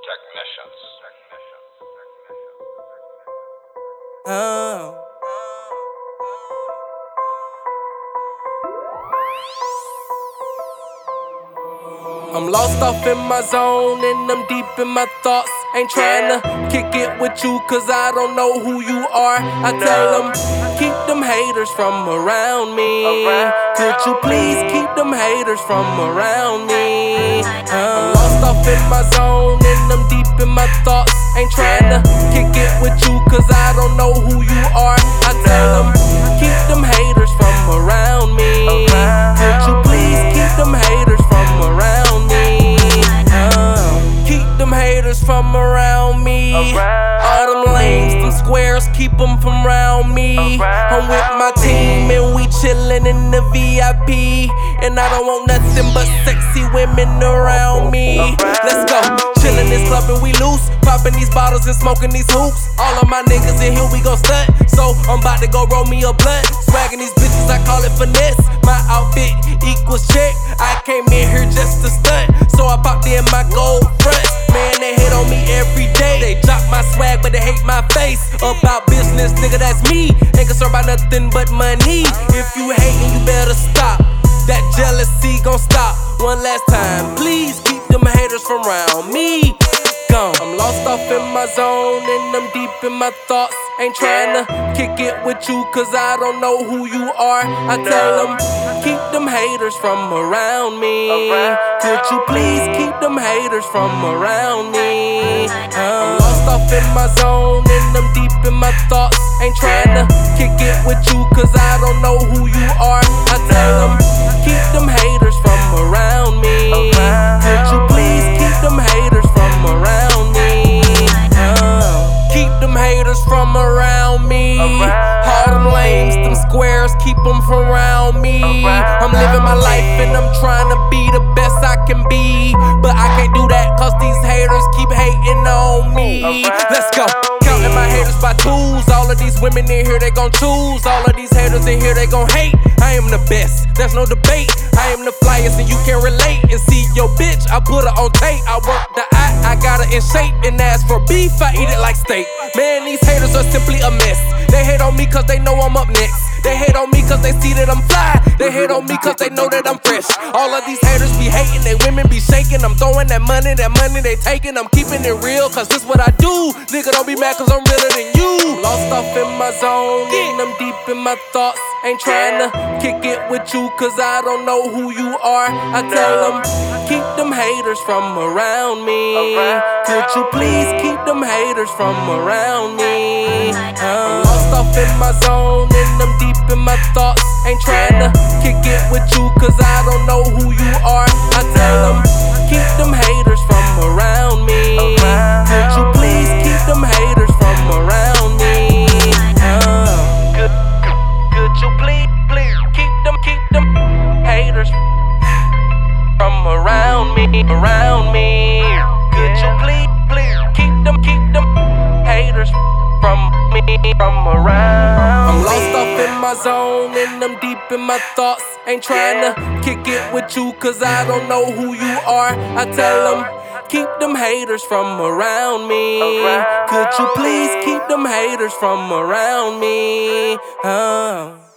Technicians. Oh. I'm lost off in my zone and I'm deep in my thoughts. Ain't tryna kick it with you cause I don't know who you are. I tell them, keep them haters from around me. Could you please keep them haters from around me? I'm lost off in my zone and I'm deep in my thoughts. Ain't tryna kick it with you cause I don't know who you are. I tell them, keep them haters from around me. Could you please keep them haters from around me? Uh, keep them haters from around me. Squares, keep them from around me. I'm with my team and we chillin' in the VIP. And I don't want nothing but sexy women around me. Let's go. Chillin' this club and we loose. Poppin' these bottles and smoking these hoops. All of my niggas in here, we gon' stunt. So I'm about to go roll me a blunt. Swaggin' these bitches, I call it finesse. My outfit equals check. I came in here just to stunt. So I popped in my gold my swag, but they hate my face. About business, nigga, that's me. Ain't concerned about nothing but money. If you hating, you better stop. That jealousy gon' stop. One last time, please keep them haters from around me. Gone. I'm lost off in my zone and I'm deep in my thoughts. Ain't tryna kick it with you cause I don't know who you are. I tell them, keep haters from around me. Could you please keep them haters from around me? I'm lost off in my zone and I'm deep in my thoughts. Ain't tryna squares, keep them from around me. I'm living my life and I'm trying to be the best I can be. But I can't do that cause these haters keep hating on me. Let's go. Counting my haters by twos. All of these women in here, they gon' choose. All of these haters in here, they gon' hate. I am the best, there's no debate. I am the flyest and you can relate. And see your bitch, I put her on tape. I work the eye, I got her in shape. And as for beef, I eat it like steak. Man, these haters are simply a mess. They hate on me cause they know I'm up next. They hate on me cause they see that I'm fly. They hate on me cause they know that I'm fresh. All of these haters be hating, they women be shaking. I'm throwing that money, that money they taking. I'm keeping it real cause this what I do. Nigga, don't be mad cause I'm realer than you. Lost off in my zone, and I'm deep in my thoughts. Ain't trying to kick it with you cause I don't know who you are. I tell them, keep them haters from around me. Could you please keep them haters from around me? Oh I'm lost off in my zone and I'm deep in my thoughts. Ain't tryna kick it with you cause I don't know who you are. I tell them in my zone and I'm deep in my thoughts. Ain't tryna kick it with you cause I don't know who you are. I tell them. Keep them haters from around me. Could you please keep them haters from around me? Oh.